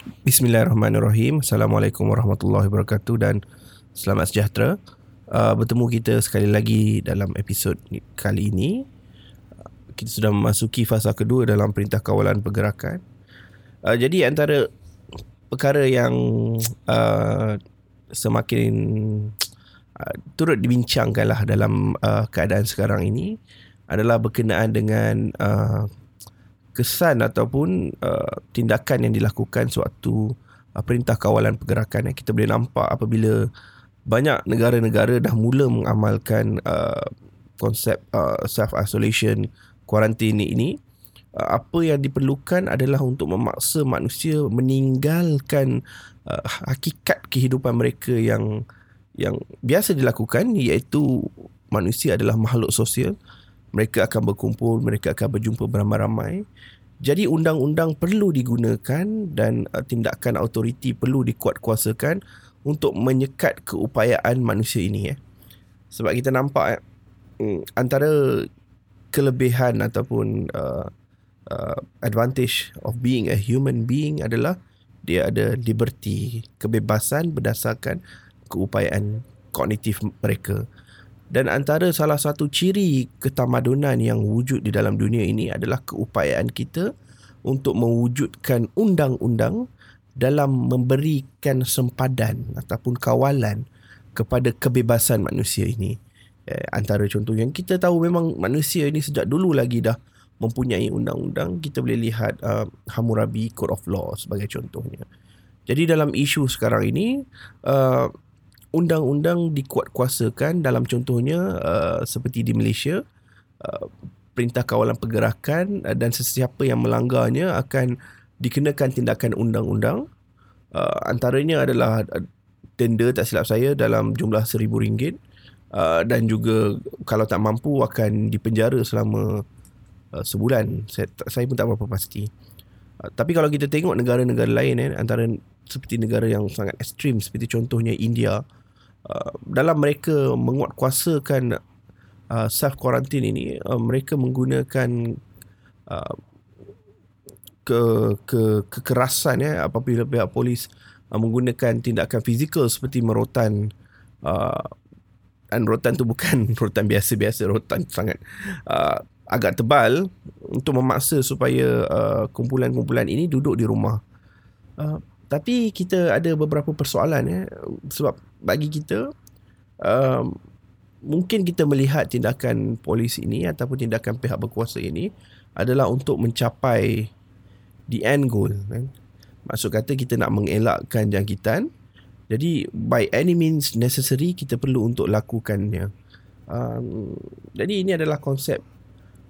Bismillahirrahmanirrahim. Assalamualaikum warahmatullahi wabarakatuh dan selamat sejahtera. Uh, bertemu kita sekali lagi dalam episod kali ini. Kita sudah memasuki fasa kedua dalam perintah kawalan pergerakan. Uh, jadi antara perkara yang uh, semakin uh, turut dibincangkanlah dalam uh, keadaan sekarang ini adalah berkenaan dengan uh, kesan ataupun uh, tindakan yang dilakukan suatu uh, perintah kawalan pergerakan yang kita boleh nampak apabila banyak negara-negara dah mula mengamalkan uh, konsep uh, self isolation quarantine ini uh, apa yang diperlukan adalah untuk memaksa manusia meninggalkan uh, hakikat kehidupan mereka yang yang biasa dilakukan iaitu manusia adalah makhluk sosial mereka akan berkumpul, mereka akan berjumpa beramai-ramai. Jadi undang-undang perlu digunakan dan uh, tindakan autoriti perlu dikuatkuasakan untuk menyekat keupayaan manusia ini. Eh. Sebab kita nampak eh, mm, antara kelebihan ataupun uh, uh, advantage of being a human being adalah dia ada liberty, kebebasan berdasarkan keupayaan kognitif mereka. Dan antara salah satu ciri ketamadunan yang wujud di dalam dunia ini adalah keupayaan kita untuk mewujudkan undang-undang dalam memberikan sempadan ataupun kawalan kepada kebebasan manusia ini. Eh, antara contoh yang kita tahu memang manusia ini sejak dulu lagi dah mempunyai undang-undang. Kita boleh lihat uh, Hammurabi Code of Law sebagai contohnya. Jadi dalam isu sekarang ini, uh, undang-undang dikuatkuasakan dalam contohnya uh, seperti di Malaysia uh, perintah kawalan pergerakan uh, dan sesiapa yang melanggarnya akan dikenakan tindakan undang-undang. Uh, antaranya adalah uh, tender tak silap saya dalam jumlah seribu ringgit. Uh, dan juga kalau tak mampu akan dipenjara selama uh, sebulan. Saya, saya pun tak berapa pasti. Uh, tapi kalau kita tengok negara-negara lain eh, antara seperti negara yang sangat ekstrim seperti contohnya India Uh, dalam mereka menguatkuasakan uh, self quarantine ini uh, mereka menggunakan uh, ke ke kekerasan ya apabila pihak polis uh, menggunakan tindakan fizikal seperti merotan uh, dan rotan tu bukan rotan biasa-biasa rotan sangat uh, agak tebal untuk memaksa supaya uh, kumpulan-kumpulan ini duduk di rumah. Uh, tapi kita ada beberapa persoalan ya sebab bagi kita um, mungkin kita melihat tindakan polis ini ataupun tindakan pihak berkuasa ini adalah untuk mencapai the end goal kan. Maksud kata kita nak mengelakkan jangkitan. Jadi by any means necessary kita perlu untuk lakukannya. Um, jadi ini adalah konsep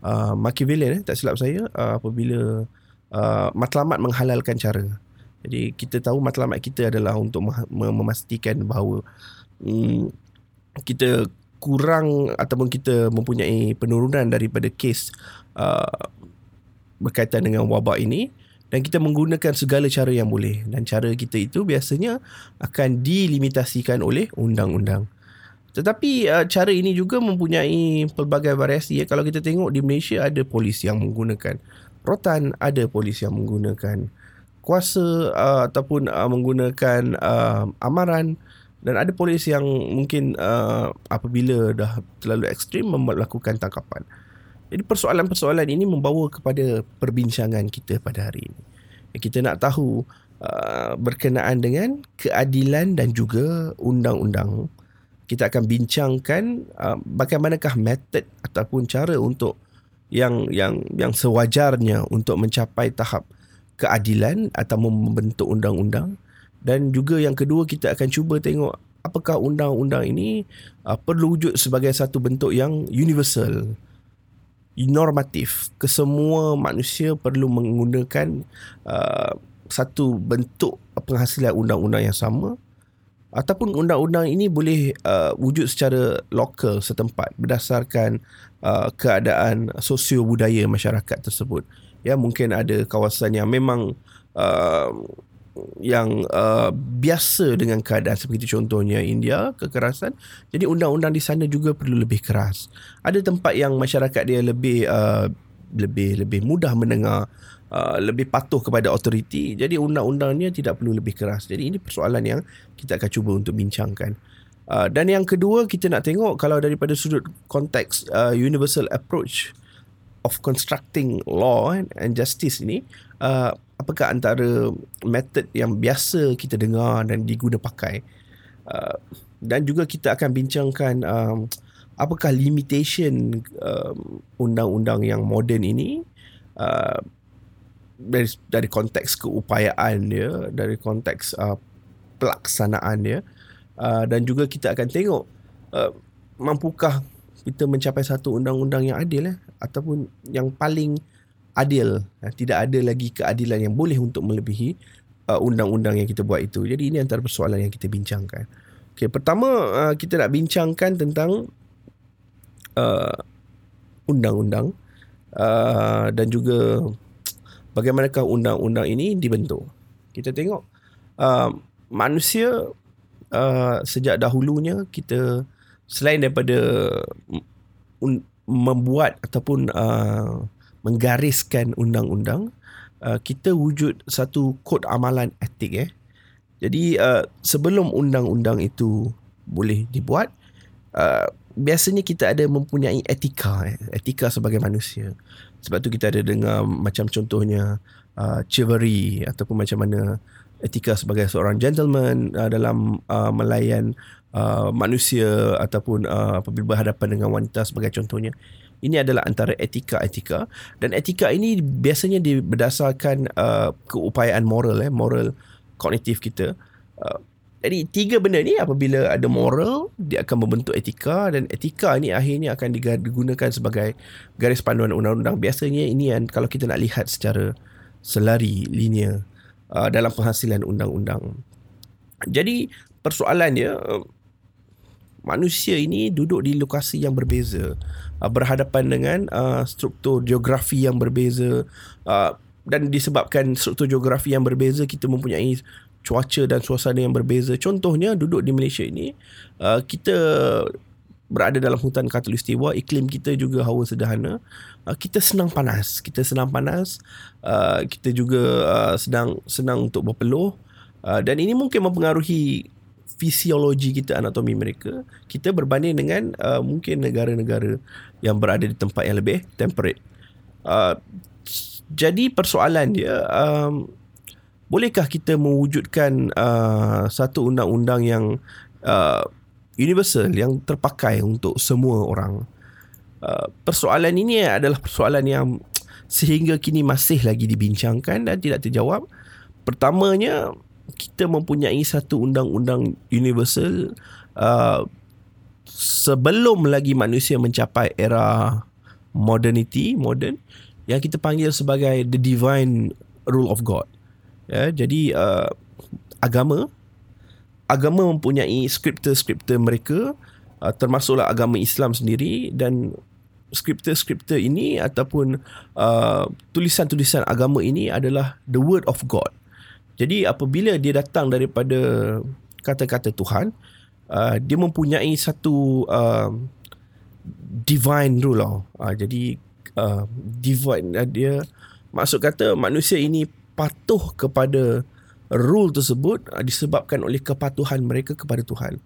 uh, Machiavellian eh, tak silap saya uh, apabila uh, matlamat menghalalkan cara jadi kita tahu matlamat kita adalah untuk memastikan bahawa hmm, kita kurang ataupun kita mempunyai penurunan daripada kes uh, berkaitan dengan wabak ini dan kita menggunakan segala cara yang boleh dan cara kita itu biasanya akan dilimitasikan oleh undang-undang. Tetapi uh, cara ini juga mempunyai pelbagai variasi ya. Kalau kita tengok di Malaysia ada polis yang menggunakan rotan, ada polis yang menggunakan kuasa uh, ataupun uh, menggunakan uh, amaran dan ada polis yang mungkin uh, apabila dah terlalu ekstrim melakukan tangkapan. Jadi persoalan-persoalan ini membawa kepada perbincangan kita pada hari ini. Kita nak tahu uh, berkenaan dengan keadilan dan juga undang-undang. Kita akan bincangkan uh, bagaimanakah metod ataupun cara untuk yang yang yang sewajarnya untuk mencapai tahap keadilan atau membentuk undang-undang. Dan juga yang kedua kita akan cuba tengok apakah undang-undang ini uh, perlu wujud sebagai satu bentuk yang universal normatif. Kesemua manusia perlu menggunakan uh, satu bentuk penghasilan undang-undang yang sama. Ataupun undang-undang ini boleh uh, wujud secara lokal setempat berdasarkan uh, keadaan sosio budaya masyarakat tersebut ya mungkin ada kawasan yang memang uh, yang uh, biasa dengan keadaan seperti contohnya India kekerasan. Jadi undang-undang di sana juga perlu lebih keras. Ada tempat yang masyarakat dia lebih uh, lebih lebih mudah mendengar uh, lebih patuh kepada autoriti jadi undang-undangnya tidak perlu lebih keras. Jadi ini persoalan yang kita akan cuba untuk bincangkan. Uh, dan yang kedua kita nak tengok kalau daripada sudut konteks uh, universal approach of constructing law and justice ini uh, apakah antara method yang biasa kita dengar dan diguna pakai? Uh, dan juga kita akan bincangkan um, apakah limitation um, undang-undang yang moden ini uh, dari dari konteks keupayaan dia dari konteks uh, pelaksanaan dia uh, dan juga kita akan tengok uh, mampukah kita mencapai satu undang-undang yang adil eh ataupun yang paling adil uh, tidak ada lagi keadilan yang boleh untuk melebihi uh, undang-undang yang kita buat itu jadi ini antara persoalan yang kita bincangkan Okay, pertama uh, kita nak bincangkan tentang uh, undang-undang uh, dan juga bagaimanakah undang-undang ini dibentuk. Kita tengok uh, manusia uh, sejak dahulunya kita selain daripada membuat ataupun uh, menggariskan undang-undang, uh, kita wujud satu kod amalan etik eh jadi uh, sebelum undang-undang itu boleh dibuat, uh, biasanya kita ada mempunyai etika, eh, etika sebagai manusia. Sebab tu kita ada dengar macam contohnya uh, chivalry ataupun macam mana etika sebagai seorang gentleman uh, dalam uh, melayan uh, manusia ataupun uh, apabila berhadapan dengan wanita sebagai contohnya. Ini adalah antara etika-etika dan etika ini biasanya berdasarkan uh, keupayaan moral eh moral kognitif kita. Uh, jadi tiga benda ni apabila ada moral dia akan membentuk etika dan etika ni akhirnya akan digunakan sebagai garis panduan undang-undang. Biasanya ini yang kalau kita nak lihat secara selari linear uh, dalam penghasilan undang-undang. Jadi persoalannya uh, manusia ini duduk di lokasi yang berbeza uh, berhadapan dengan uh, struktur geografi yang berbeza uh, dan disebabkan struktur geografi yang berbeza kita mempunyai cuaca dan suasana yang berbeza. Contohnya duduk di Malaysia ini uh, kita berada dalam hutan khatulistiwa iklim kita juga hawa sederhana. Uh, kita senang panas kita senang panas uh, kita juga uh, sedang senang untuk berpeluh. Uh, dan ini mungkin mempengaruhi fisiologi kita anatomi mereka kita berbanding dengan uh, mungkin negara-negara yang berada di tempat yang lebih temperate. Uh, jadi persoalan dia um, bolehkah kita mewujudkan uh, satu undang-undang yang uh, universal yang terpakai untuk semua orang? Uh, persoalan ini adalah persoalan yang sehingga kini masih lagi dibincangkan dan tidak terjawab. Pertamanya kita mempunyai satu undang-undang universal uh, sebelum lagi manusia mencapai era modernity modern yang kita panggil sebagai the divine rule of God. Ya, jadi uh, agama agama mempunyai skriptor-skriptor mereka uh, termasuklah agama Islam sendiri dan skriptor-skriptor ini ataupun uh, tulisan-tulisan agama ini adalah the word of God. Jadi apabila dia datang daripada kata-kata Tuhan, uh, dia mempunyai satu uh, divine rule. Uh, jadi uh, divine uh, dia maksud kata manusia ini patuh kepada rule tersebut uh, disebabkan oleh kepatuhan mereka kepada Tuhan.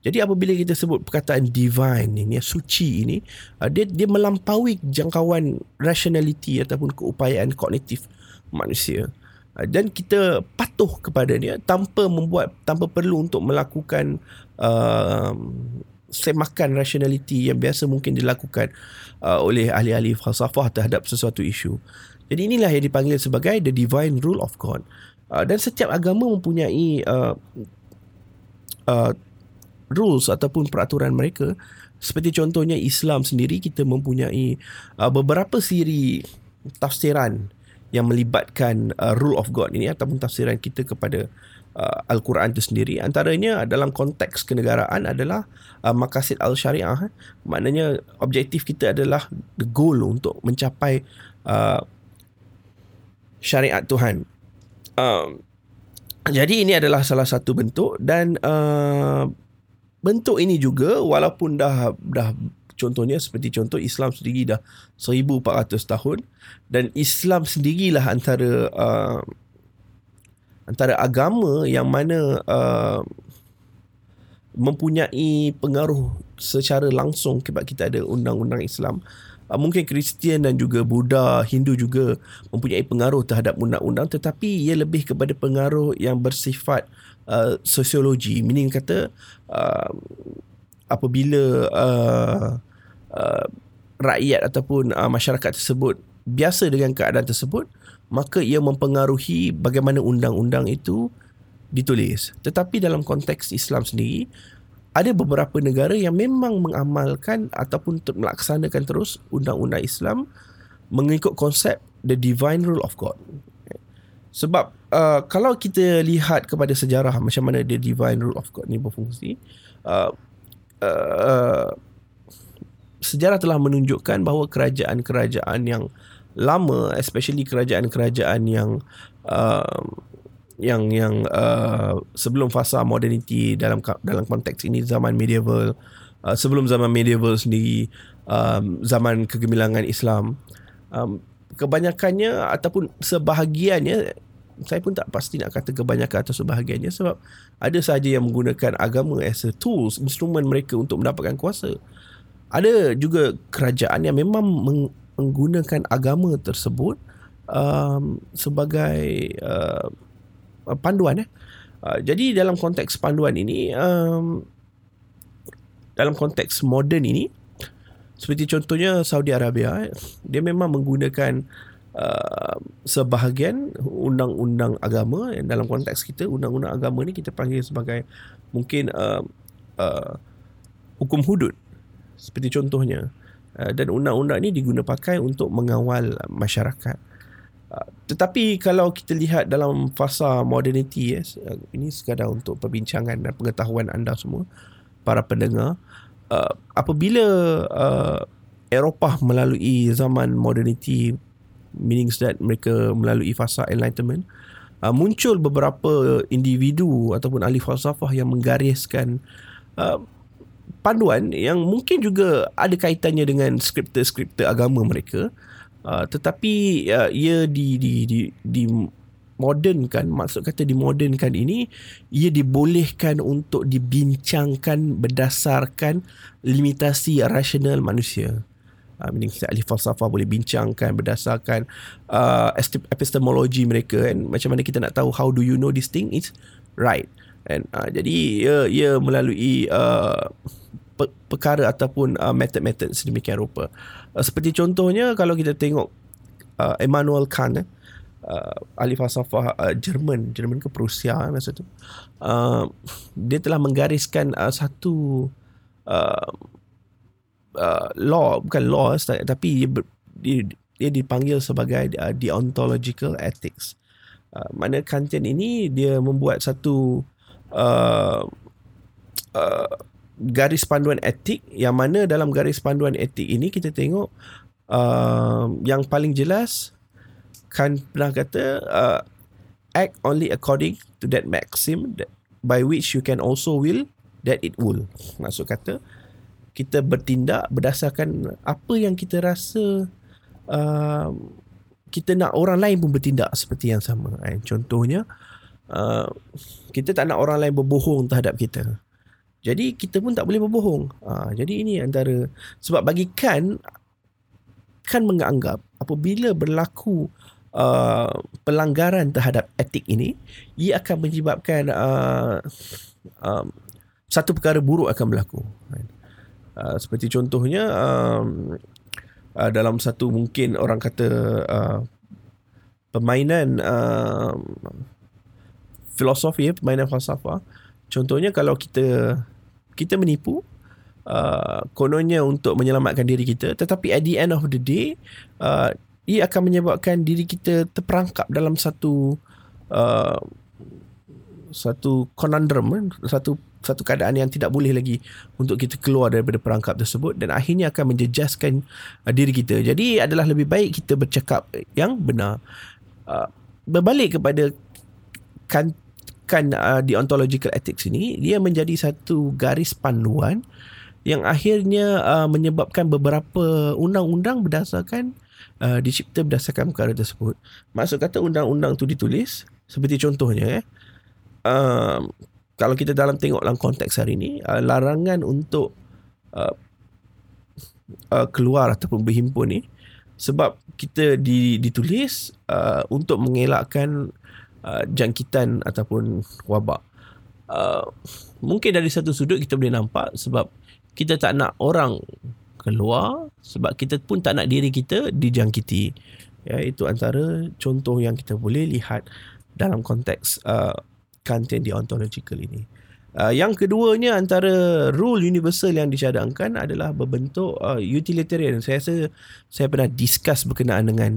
Jadi apabila kita sebut perkataan divine ini, suci ini, uh, dia dia melampaui jangkauan rationality ataupun keupayaan kognitif manusia. Uh, dan kita patuh kepada dia tanpa membuat tanpa perlu untuk melakukan uh, semakan rationality yang biasa mungkin dilakukan uh, oleh ahli-ahli falsafah terhadap sesuatu isu. Jadi inilah yang dipanggil sebagai the divine rule of God. Uh, dan setiap agama mempunyai uh, uh, rules ataupun peraturan mereka. Seperti contohnya Islam sendiri kita mempunyai uh, beberapa siri tafsiran yang melibatkan uh, rule of God ini ataupun tafsiran kita kepada uh, Al-Quran itu sendiri antaranya dalam konteks kenegaraan adalah uh, makasid al-syariah eh. maknanya objektif kita adalah the goal untuk mencapai uh, syariat Tuhan uh, jadi ini adalah salah satu bentuk dan uh, bentuk ini juga walaupun dah dah contohnya seperti contoh Islam sendiri dah 1400 tahun. Dan Islam sendirilah antara uh, antara agama yang mana uh, mempunyai pengaruh secara langsung sebab kita ada undang-undang Islam. Uh, mungkin Kristian dan juga Buddha, Hindu juga mempunyai pengaruh terhadap undang-undang tetapi ia lebih kepada pengaruh yang bersifat uh, sosiologi. Meaning kata uh, apabila uh, uh, rakyat ataupun uh, masyarakat tersebut biasa dengan keadaan tersebut maka ia mempengaruhi bagaimana undang-undang itu ditulis. Tetapi dalam konteks Islam sendiri, ada beberapa negara yang memang mengamalkan ataupun melaksanakan terus undang-undang Islam mengikut konsep the divine rule of God. Sebab uh, kalau kita lihat kepada sejarah macam mana the divine rule of God ni berfungsi, uh, uh, sejarah telah menunjukkan bahawa kerajaan-kerajaan yang lama especially kerajaan-kerajaan yang uh, yang yang uh, sebelum fasa modernity dalam dalam konteks ini zaman medieval uh, sebelum zaman medieval sendiri um, zaman kegemilangan Islam um, kebanyakannya ataupun sebahagiannya saya pun tak pasti nak kata kebanyakan atau sebahagiannya sebab ada sahaja yang menggunakan agama as a tools instrumen mereka untuk mendapatkan kuasa ada juga kerajaan yang memang menggunakan agama tersebut um, sebagai uh, panduan ya. Uh, jadi dalam konteks panduan ini um, dalam konteks moden ini seperti contohnya Saudi Arabia dia memang menggunakan uh, sebahagian undang-undang agama dalam konteks kita undang-undang agama ni kita panggil sebagai mungkin uh, uh, hukum hudud seperti contohnya Uh, dan undang-undang ni diguna pakai untuk mengawal masyarakat. Uh, tetapi kalau kita lihat dalam fasa modernity yes, uh, ini sekadar untuk perbincangan dan pengetahuan anda semua para pendengar apabila Eropah melalui zaman modernity meaning that mereka melalui fasa enlightenment muncul beberapa individu ataupun ahli falsafah yang menggariskan panduan yang mungkin juga ada kaitannya dengan skriptor-skriptor agama mereka. Uh, tetapi uh, ia di di di di modernkan maksud kata dimodernkan ini ia dibolehkan untuk dibincangkan berdasarkan limitasi rasional manusia. Uh, meaning ahli falsafah boleh bincangkan berdasarkan uh, epistemologi mereka kan? Macam mana kita nak tahu how do you know this thing is right and uh, jadi ia ia melalui uh, perkara ataupun uh, method-method sedemikian rupa. Uh, seperti contohnya kalau kita tengok uh, Immanuel Kant eh, uh, ahli falsafah uh, Jerman, Jerman ke Prussia eh, masa tu. Uh, dia telah menggariskan uh, satu uh, uh, law bukan law tapi dia, dia, dia dipanggil sebagai uh, deontological ethics. Uh, mana Kantian ini dia membuat satu uh, uh, garis panduan etik yang mana dalam garis panduan etik ini kita tengok uh, yang paling jelas kan pernah kata uh, act only according to that maxim that by which you can also will that it will. Maksud kata kita bertindak berdasarkan apa yang kita rasa uh, kita nak orang lain pun bertindak seperti yang sama. Eh, contohnya uh, kita tak nak orang lain berbohong terhadap kita jadi kita pun tak boleh berbohong. Ha, jadi ini antara sebab bagi kan kan menganggap apabila berlaku uh, pelanggaran terhadap etik ini ia akan menyebabkan uh, um, satu perkara buruk akan berlaku. Uh, seperti contohnya um, uh, dalam satu mungkin orang kata uh, permainan uh, filosofi permainan falsafah Contohnya kalau kita kita menipu uh, kononnya untuk menyelamatkan diri kita tetapi at the end of the day uh, ia akan menyebabkan diri kita terperangkap dalam satu uh, satu conundrum eh, satu satu keadaan yang tidak boleh lagi untuk kita keluar daripada perangkap tersebut dan akhirnya akan menjejaskan uh, diri kita. Jadi adalah lebih baik kita bercakap yang benar. Uh, berbalik kepada kan kan uh, deontological ethics ini dia menjadi satu garis panduan yang akhirnya uh, menyebabkan beberapa undang-undang berdasarkan uh, dicipta berdasarkan perkara tersebut. Maksud kata undang-undang tu ditulis seperti contohnya eh uh, kalau kita dalam tengok dalam konteks hari ini uh, larangan untuk uh, uh, keluar ataupun berhimpun ni sebab kita di, ditulis uh, untuk mengelakkan uh, jangkitan ataupun wabak. Uh, mungkin dari satu sudut kita boleh nampak sebab kita tak nak orang keluar sebab kita pun tak nak diri kita dijangkiti. Ya, itu antara contoh yang kita boleh lihat dalam konteks uh, content deontological ini. Uh, yang keduanya antara rule universal yang dicadangkan adalah berbentuk uh, utilitarian. Saya rasa saya pernah discuss berkenaan dengan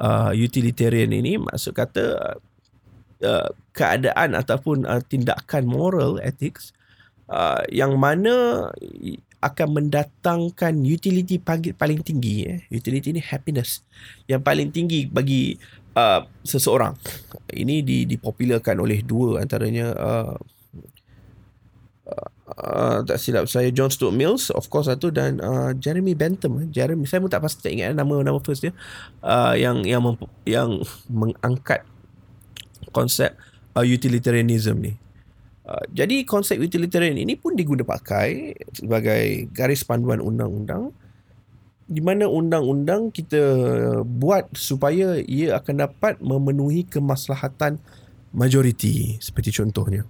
uh, utilitarian ini. Maksud kata uh, keadaan ataupun uh, tindakan moral ethics uh, yang mana akan mendatangkan utility paling tinggi. Eh. Utility ini happiness yang paling tinggi bagi uh, seseorang. Ini dipopularkan oleh dua antaranya uh, uh, tak silap saya John Stuart Mills of course satu dan uh, Jeremy Bentham Jeremy saya pun tak pasti tak ingat nama nama first dia uh, yang yang mem- yang mengangkat konsep uh, utilitarianism ni. Uh, jadi konsep utilitarian ini pun diguna pakai sebagai garis panduan undang-undang di mana undang-undang kita buat supaya ia akan dapat memenuhi kemaslahatan majoriti seperti contohnya.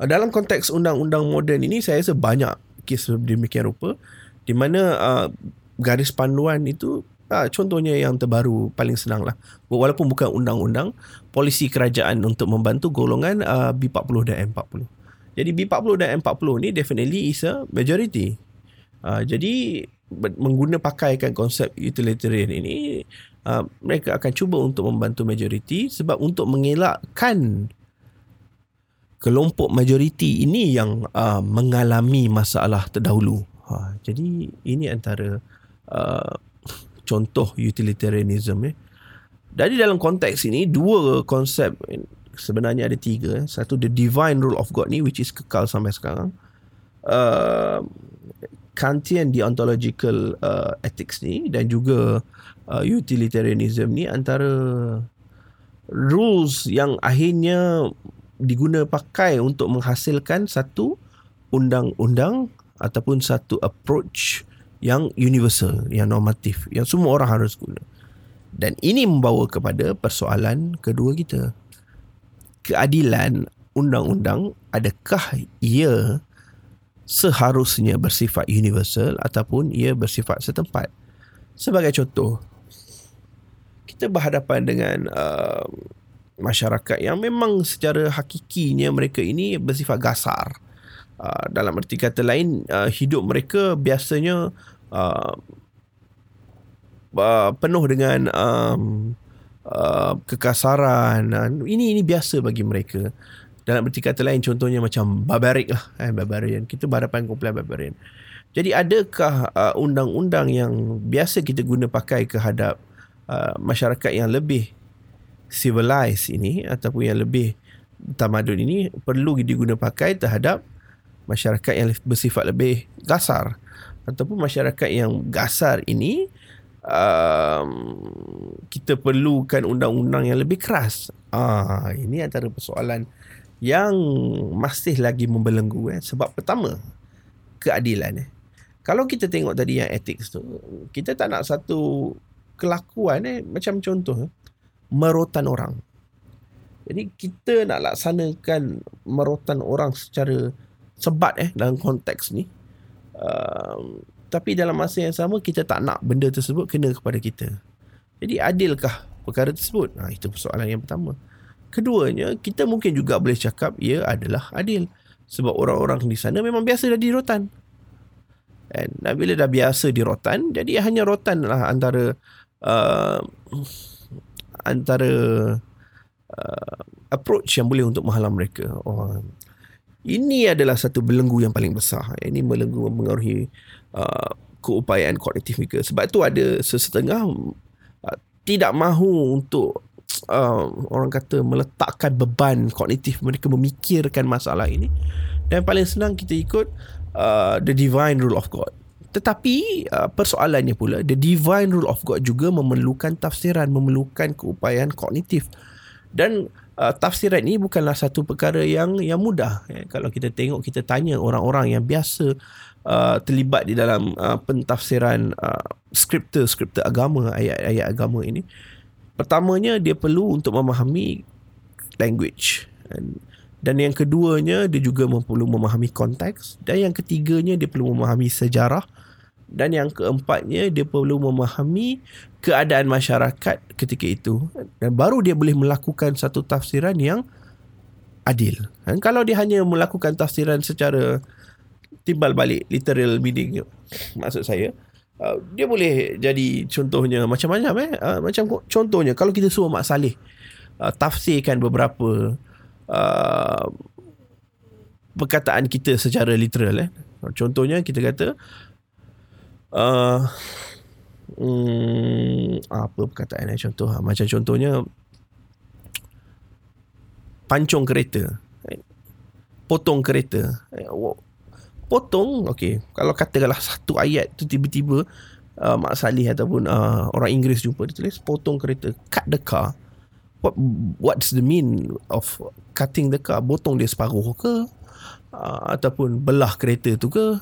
Uh, dalam konteks undang-undang moden ini saya rasa banyak kes demikian rupa di mana uh, garis panduan itu uh, contohnya yang terbaru paling senang lah walaupun bukan undang-undang polisi kerajaan untuk membantu golongan uh, B40 dan M40 jadi B40 dan M40 ni definitely is a majority. Uh, jadi mengguna pakaikan konsep utilitarian ini uh, mereka akan cuba untuk membantu majority sebab untuk mengelakkan kelompok majoriti ini yang uh, mengalami masalah terdahulu. Ha, jadi ini antara uh, contoh utilitarianism. Eh. Dari dalam konteks ini, dua konsep sebenarnya ada tiga. Satu, the divine rule of God ni which is kekal sampai sekarang. Uh, Kantian deontological uh, ethics ni dan juga uh, utilitarianism ni antara rules yang akhirnya diguna pakai untuk menghasilkan satu undang-undang ataupun satu approach yang universal, yang normatif, yang semua orang harus guna. Dan ini membawa kepada persoalan kedua kita. Keadilan undang-undang adakah ia seharusnya bersifat universal ataupun ia bersifat setempat? Sebagai contoh, kita berhadapan dengan uh, masyarakat yang memang secara hakikinya mereka ini bersifat gasar. Uh, dalam erti kata lain, uh, hidup mereka biasanya uh, uh, penuh dengan um, uh, kekasaran. Uh, ini ini biasa bagi mereka. Dalam erti kata lain, contohnya macam barbaric lah. Eh, barbarian. Kita berhadapan kumpulan barbarian. Jadi adakah uh, undang-undang yang biasa kita guna pakai kehadap uh, masyarakat yang lebih civilized ini ataupun yang lebih tamadun ini perlu diguna pakai terhadap masyarakat yang bersifat lebih gasar ataupun masyarakat yang gasar ini um, kita perlukan undang-undang yang lebih keras. Ah ini antara persoalan yang masih lagi membelenggu eh sebab pertama keadilan eh. Kalau kita tengok tadi yang ethics tu, kita tak nak satu kelakuan eh macam contoh eh merotan orang. Jadi kita nak laksanakan merotan orang secara sebat eh dalam konteks ni. Uh, tapi dalam masa yang sama kita tak nak benda tersebut kena kepada kita. Jadi adilkah perkara tersebut? Nah, itu persoalan yang pertama. Keduanya, kita mungkin juga boleh cakap ia adalah adil. Sebab orang-orang di sana memang biasa dah dirotan. Dan bila dah biasa dirotan, jadi hanya rotan lah antara uh, antara uh, approach yang boleh untuk menghalang mereka. Oh, ini adalah satu belenggu yang paling besar. Ini belenggu mengaruhi uh, keupayaan kognitif mereka. Sebab tu ada sesetengah uh, tidak mahu untuk uh, orang kata meletakkan beban kognitif mereka memikirkan masalah ini. Dan paling senang kita ikut uh, the divine rule of God. Tetapi uh, persoalannya pula the divine rule of God juga memerlukan tafsiran, memerlukan keupayaan kognitif. Dan uh, tafsiran ini bukanlah satu perkara yang yang mudah. Eh, kalau kita tengok kita tanya orang-orang yang biasa uh, terlibat di dalam uh, pentafsiran uh, skriptor-skriptor agama, ayat-ayat agama ini. Pertamanya dia perlu untuk memahami language. And, dan yang keduanya dia juga perlu memahami konteks dan yang ketiganya dia perlu memahami sejarah dan yang keempatnya dia perlu memahami keadaan masyarakat ketika itu dan baru dia boleh melakukan satu tafsiran yang adil. Dan kalau dia hanya melakukan tafsiran secara timbal balik literal meaning maksud saya uh, dia boleh jadi contohnya macam-macam eh uh, macam contohnya kalau kita suruh Mak Saleh uh, tafsirkan beberapa uh, perkataan kita secara literal eh. Contohnya kita kata uh, hmm, apa perkataan eh contoh ha, macam contohnya pancung kereta. Potong kereta. Potong okey. Kalau katakanlah satu ayat tu tiba-tiba uh, Mak Salih ataupun uh, orang Inggeris jumpa dia tulis potong kereta cut the car. What what's the mean of cutting the car? Potong dia separuh ke? Uh, ataupun belah kereta tu ke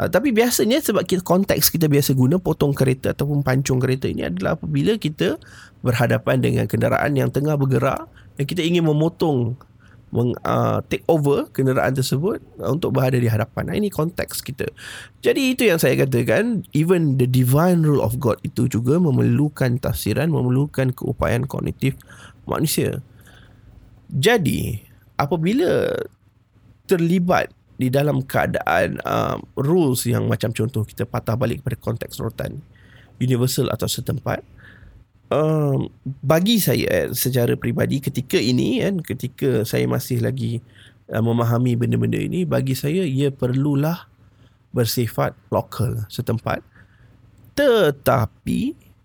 uh, tapi biasanya sebab kita konteks kita biasa guna potong kereta ataupun pancung kereta ini adalah apabila kita berhadapan dengan kenderaan yang tengah bergerak dan kita ingin memotong meng, uh, take over kenderaan tersebut uh, untuk berada di hadapan. Nah, ini konteks kita. Jadi itu yang saya katakan, even the divine rule of God itu juga memerlukan tafsiran, memerlukan keupayaan kognitif manusia. Jadi, apabila terlibat di dalam keadaan uh, rules yang macam contoh kita patah balik kepada konteks rotan universal atau setempat, um, bagi saya eh, secara peribadi ketika ini kan ketika saya masih lagi uh, memahami benda-benda ini bagi saya ia perlulah bersifat lokal setempat. Tetapi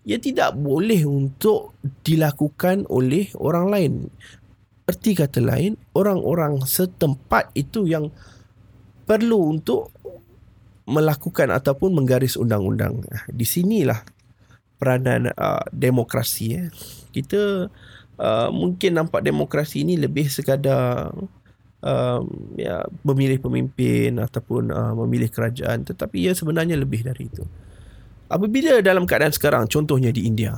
ia tidak boleh untuk dilakukan oleh orang lain. Erti kata lain orang-orang setempat itu yang perlu untuk melakukan ataupun menggaris undang-undang. Di sinilah peranan uh, demokrasi eh. kita uh, mungkin nampak demokrasi ini lebih sekadar um, ya memilih pemimpin ataupun uh, memilih kerajaan tetapi ia sebenarnya lebih dari itu. Apabila dalam keadaan sekarang contohnya di India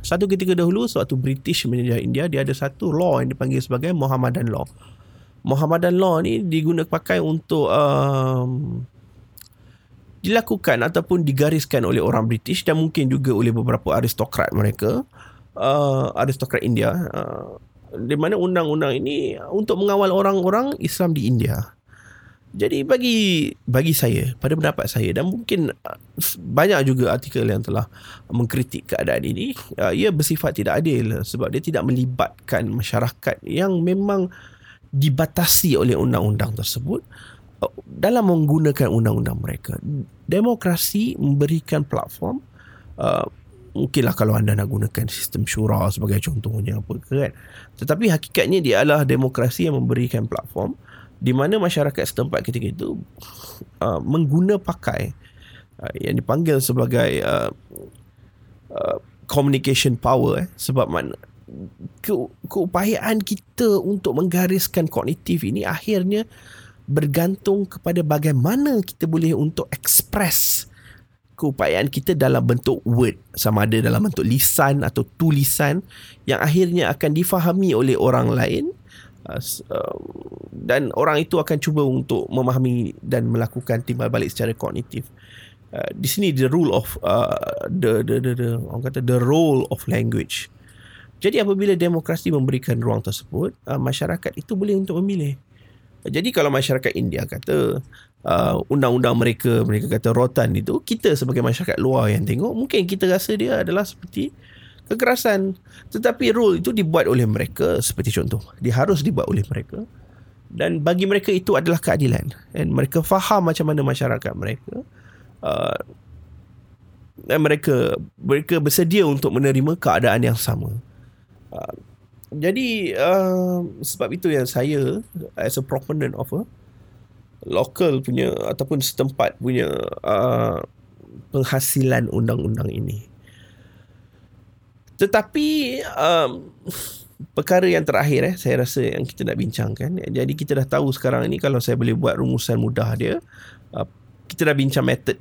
satu ketika dahulu suatu British menjajah India dia ada satu law yang dipanggil sebagai Mohammedan law Mohammedan law ni digunakan pakai untuk um, dilakukan ataupun digariskan oleh orang British dan mungkin juga oleh beberapa aristokrat mereka uh, aristokrat India. Uh, di mana undang-undang ini untuk mengawal orang-orang Islam di India. Jadi bagi bagi saya pada pendapat saya dan mungkin uh, banyak juga artikel yang telah mengkritik keadaan ini uh, ia bersifat tidak adil sebab dia tidak melibatkan masyarakat yang memang dibatasi oleh undang-undang tersebut dalam menggunakan undang-undang mereka. Demokrasi memberikan platform uh, mungkinlah kalau anda nak gunakan sistem syura sebagai contohnya apa kan. Tetapi hakikatnya dia adalah demokrasi yang memberikan platform di mana masyarakat setempat ketika itu uh, mengguna pakai uh, yang dipanggil sebagai uh, uh, communication power eh, sebab mana ke, keupayaan kita untuk menggariskan kognitif ini akhirnya bergantung kepada bagaimana kita boleh untuk express keupayaan kita dalam bentuk word. Sama ada dalam bentuk lisan atau tulisan yang akhirnya akan difahami oleh orang lain uh, um, dan orang itu akan cuba untuk memahami dan melakukan timbal balik secara kognitif. Uh, di sini the rule of uh, the, the the the orang kata the role of language jadi apabila demokrasi memberikan ruang tersebut masyarakat itu boleh untuk memilih. Jadi kalau masyarakat India kata uh, undang-undang mereka mereka kata rotan itu kita sebagai masyarakat luar yang tengok mungkin kita rasa dia adalah seperti kekerasan. Tetapi rule itu dibuat oleh mereka seperti contoh. Dia harus dibuat oleh mereka. Dan bagi mereka itu adalah keadilan. Dan mereka faham macam mana masyarakat mereka. Uh, dan mereka mereka bersedia untuk menerima keadaan yang sama jadi uh, sebab itu yang saya as a proponent of a lokal punya ataupun setempat punya uh, penghasilan undang-undang ini. Tetapi um, perkara yang terakhir eh saya rasa yang kita nak bincangkan. Jadi kita dah tahu sekarang ini kalau saya boleh buat rumusan mudah dia, uh, kita dah bincang metod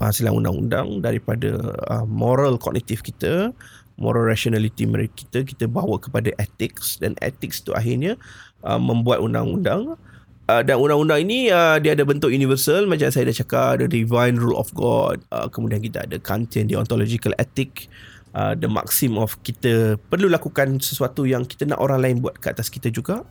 penghasilan undang-undang daripada uh, moral kognitif kita, moral rationality mereka kita kita bawa kepada ethics dan ethics tu akhirnya uh, membuat undang-undang. Uh, dan undang-undang ini uh, dia ada bentuk universal. Macam saya dah cakap ada divine rule of god. Uh, kemudian kita ada Kantian deontological ethic. Uh, the maxim of kita perlu lakukan sesuatu yang kita nak orang lain buat kat atas kita juga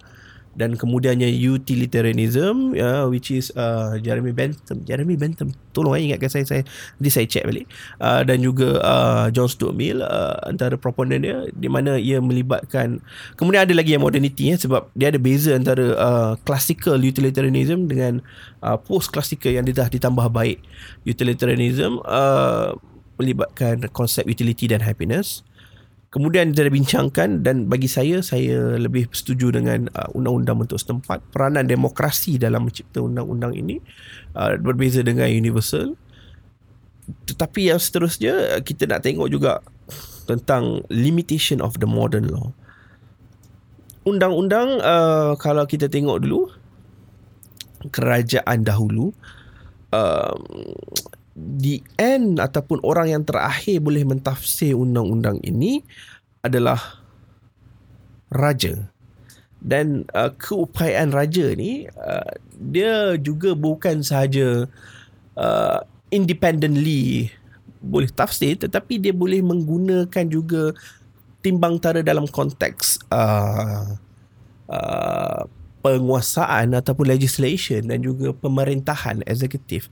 dan kemudiannya utilitarianism uh, which is uh, Jeremy Bentham. Jeremy Bentham tolong eh, ingatkan saya saya nanti saya check balik. Uh, dan juga uh, John Stuart Mill uh, antara proponen dia di mana ia melibatkan kemudian ada lagi yang modernity eh, sebab dia ada beza antara uh, classical utilitarianism dengan uh, post classical yang dia dah ditambah baik. Utilitarianism uh, melibatkan konsep utility dan happiness Kemudian kita dah bincangkan dan bagi saya saya lebih setuju dengan uh, undang-undang bentuk setempat peranan demokrasi dalam mencipta undang-undang ini uh, berbeza dengan universal. Tetapi yang seterusnya kita nak tengok juga tentang limitation of the modern law. Undang-undang uh, kalau kita tengok dulu kerajaan dahulu uh, the end ataupun orang yang terakhir boleh mentafsir undang-undang ini adalah raja. Dan uh, keupayaan raja ni uh, dia juga bukan sahaja uh, independently boleh tafsir tetapi dia boleh menggunakan juga timbang tara dalam konteks uh, uh, penguasaan ataupun legislation dan juga pemerintahan eksekutif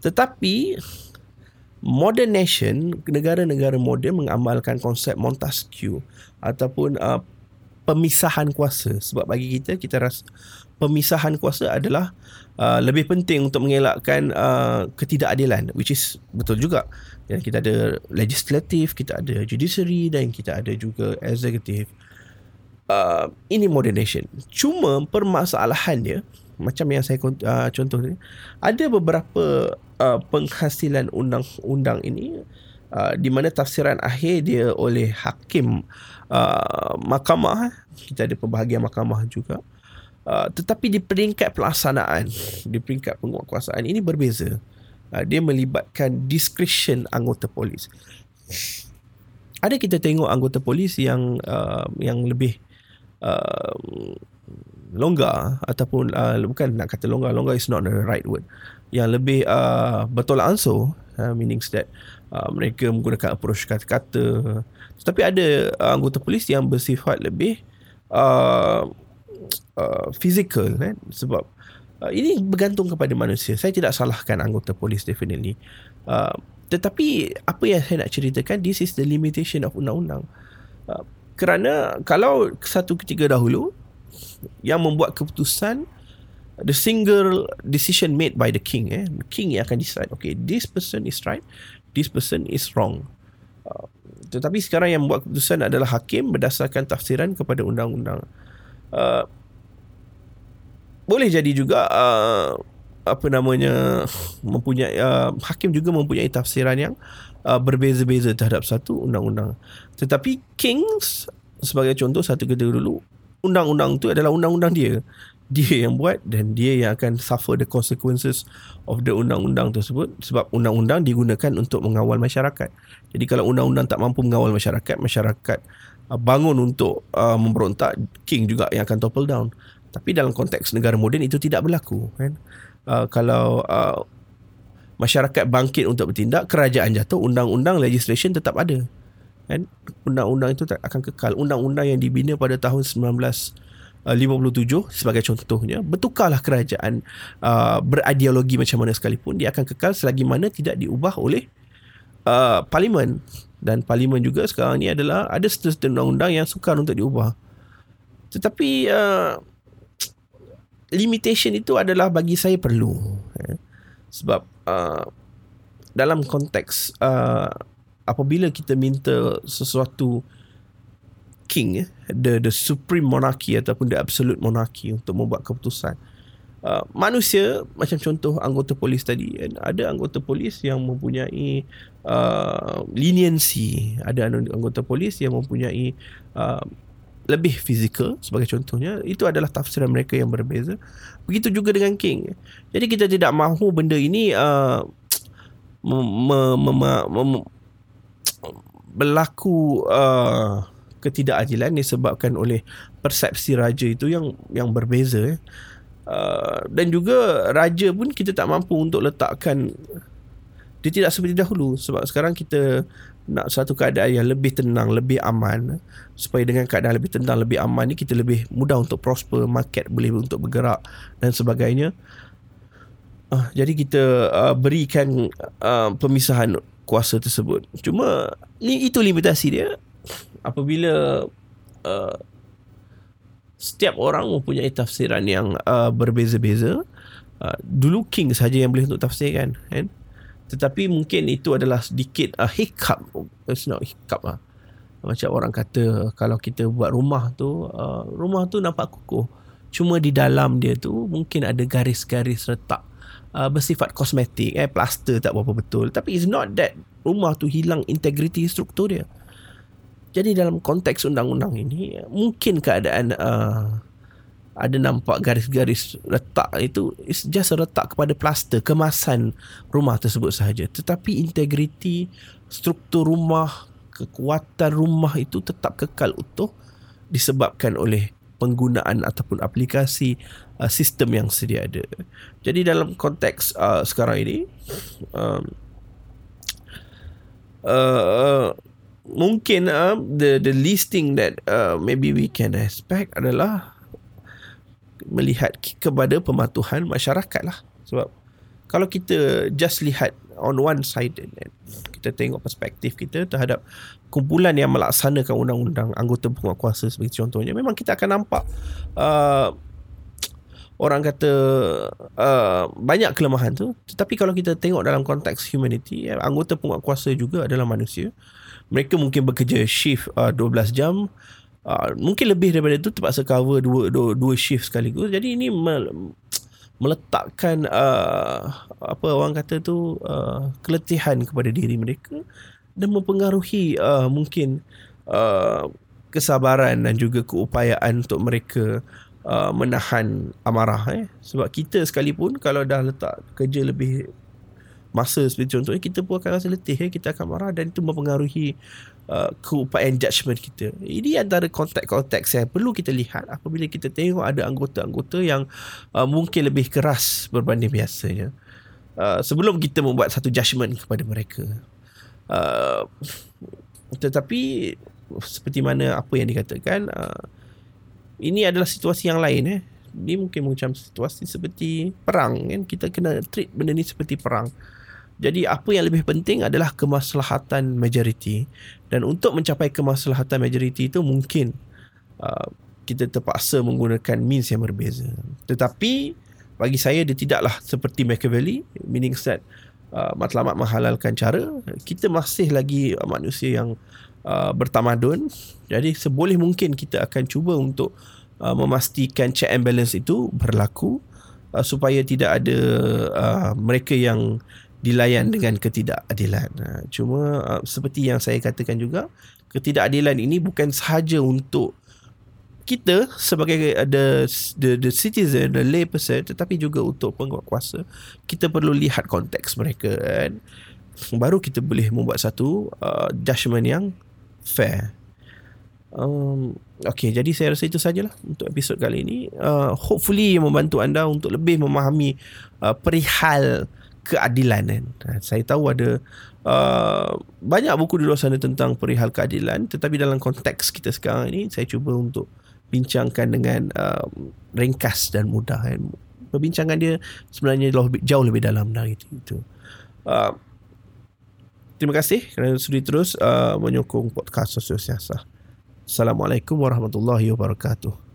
tetapi modern nation, negara-negara moden mengamalkan konsep Montesquieu ataupun uh, pemisahan kuasa. Sebab bagi kita kita rasa pemisahan kuasa adalah uh, lebih penting untuk mengelakkan uh, ketidakadilan which is betul juga. Dan kita ada legislatif, kita ada judiciary dan kita ada juga executive. Uh, ini modern nation. Cuma permasalahannya macam yang saya uh, contoh ni ada beberapa uh, penghasilan undang-undang ini uh, di mana tafsiran akhir dia oleh hakim uh, mahkamah kita ada pembahagian mahkamah juga uh, tetapi di peringkat pelaksanaan di peringkat penguatkuasaan ini berbeza. Uh, dia melibatkan discretion anggota polis. Ada kita tengok anggota polis yang uh, yang lebih uh, longgar ataupun uh, bukan nak kata longgar longgar is not the right word. Yang lebih uh, bertolak ansur uh, meaning that uh, mereka menggunakan approach kata-kata. Tetapi ada uh, anggota polis yang bersifat lebih uh, uh, physical kan? Sebab uh, ini bergantung kepada manusia. Saya tidak salahkan anggota polis definitely. Uh, tetapi apa yang saya nak ceritakan this is the limitation of undang-undang. Uh, kerana kalau satu ketika dahulu yang membuat keputusan the single decision made by the king eh. The king yang akan decide okay this person is right this person is wrong. Uh, tetapi sekarang yang membuat keputusan adalah hakim berdasarkan tafsiran kepada undang-undang. Uh, boleh jadi juga uh, apa namanya mempunyai uh, hakim juga mempunyai tafsiran yang uh, berbeza-beza terhadap satu undang-undang. Tetapi kings sebagai contoh satu ketika dulu undang-undang tu adalah undang-undang dia dia yang buat dan dia yang akan suffer the consequences of the undang-undang tersebut sebab undang-undang digunakan untuk mengawal masyarakat. Jadi kalau undang-undang tak mampu mengawal masyarakat, masyarakat uh, bangun untuk uh, memberontak, king juga yang akan topple down. Tapi dalam konteks negara moden itu tidak berlaku kan. Uh, kalau uh, masyarakat bangkit untuk bertindak, kerajaan jatuh, undang-undang legislation tetap ada kan undang-undang itu akan kekal. Undang-undang yang dibina pada tahun 1957 uh, sebagai contohnya bertukarlah kerajaan uh, berideologi macam mana sekalipun dia akan kekal selagi mana tidak diubah oleh uh, parlimen. Dan parlimen juga sekarang ni adalah ada seterusnya undang-undang yang sukar untuk diubah. Tetapi uh, limitation itu adalah bagi saya perlu eh? sebab uh, dalam konteks uh, apabila kita minta sesuatu king the the supreme monarchy ataupun the absolute monarchy untuk membuat keputusan uh, manusia macam contoh anggota polis tadi kan ada anggota polis yang mempunyai uh, leniency ada anggota polis yang mempunyai uh, lebih fizikal sebagai contohnya itu adalah tafsiran mereka yang berbeza. Begitu juga dengan king. Jadi kita tidak mahu benda ini uh, berlaku uh, ketidakadilan disebabkan oleh persepsi raja itu yang yang berbeza uh, dan juga raja pun kita tak mampu untuk letakkan dia tidak seperti dahulu sebab sekarang kita nak satu keadaan yang lebih tenang, lebih aman supaya dengan keadaan lebih tenang, lebih aman ni kita lebih mudah untuk prosper, market boleh untuk bergerak dan sebagainya. Uh, jadi kita uh, berikan uh, pemisahan kuasa tersebut. Cuma itu limitasi dia. Apabila uh, setiap orang mempunyai tafsiran yang uh, berbeza-beza, uh, dulu king saja yang boleh untuk tafsirkan, kan? Tetapi mungkin itu adalah sedikit uh, hiccup. It's not hiccup lah. Macam orang kata kalau kita buat rumah tu, uh, rumah tu nampak kukuh. Cuma di dalam dia tu mungkin ada garis-garis retak uh, bersifat kosmetik. Eh, plaster tak berapa betul. Tapi it's not that rumah tu hilang integriti struktur dia. Jadi dalam konteks undang-undang ini, mungkin keadaan uh, ada nampak garis-garis retak itu is just retak kepada plaster kemasan rumah tersebut sahaja tetapi integriti struktur rumah kekuatan rumah itu tetap kekal utuh disebabkan oleh penggunaan ataupun aplikasi uh, sistem yang sedia ada. Jadi dalam konteks uh, sekarang ini um, uh, mungkin uh, the the listing that uh, maybe we can expect adalah melihat kepada pematuhan masyarakat lah. Sebab kalau kita just lihat on one side kita tengok perspektif kita terhadap kumpulan yang melaksanakan undang-undang anggota penguatkuasa sebagai contohnya memang kita akan nampak uh, orang kata uh, banyak kelemahan tu. Tetapi kalau kita tengok dalam konteks humanity anggota penguatkuasa juga adalah manusia. Mereka mungkin bekerja shift uh, 12 jam. Uh, mungkin lebih daripada itu terpaksa cover dua dua, dua shift sekaligus. Jadi ini me, meletakkan uh, apa orang kata tu uh, keletihan kepada diri mereka dan mempengaruhi uh, mungkin uh, kesabaran dan juga keupayaan untuk mereka uh, menahan amarah eh sebab kita sekalipun kalau dah letak kerja lebih masa seperti contohnya kita pun akan rasa letih eh kita akan marah dan itu mempengaruhi uh, keupayaan judgement kita. Ini antara konteks-konteks yang perlu kita lihat apabila kita tengok ada anggota-anggota yang uh, mungkin lebih keras berbanding biasanya. Uh, sebelum kita membuat satu judgement kepada mereka. Uh, tetapi seperti mana apa yang dikatakan uh, ini adalah situasi yang lain eh. Ini mungkin macam situasi seperti perang kan kita kena treat benda ni seperti perang. Jadi apa yang lebih penting adalah kemaslahatan majoriti dan untuk mencapai kemaslahatan majoriti itu mungkin uh, kita terpaksa menggunakan means yang berbeza. Tetapi bagi saya dia tidaklah seperti Machiavelli meaning that uh, matlamat menghalalkan cara kita masih lagi manusia yang uh, bertamadun jadi seboleh mungkin kita akan cuba untuk uh, memastikan check and balance itu berlaku uh, supaya tidak ada uh, mereka yang dilayan dengan ketidakadilan. Ha, cuma uh, seperti yang saya katakan juga, ketidakadilan ini bukan sahaja untuk kita sebagai uh, the, the the citizen, the lay person, tetapi juga untuk penguatkuasa. Kita perlu lihat konteks mereka kan. Baru kita boleh membuat satu uh, judgement yang fair. Um, okay, jadi saya rasa itu sajalah untuk episod kali ini. Uh, hopefully membantu anda untuk lebih memahami uh, perihal keadilan kan. Ha, saya tahu ada uh, banyak buku di luar sana tentang perihal keadilan tetapi dalam konteks kita sekarang ini saya cuba untuk bincangkan dengan uh, ringkas dan mudah kan. Perbincangan dia sebenarnya jauh lebih dalam dari itu. Uh, terima kasih kerana sudi terus uh, menyokong podcast Sosial Siasah. Assalamualaikum warahmatullahi wabarakatuh.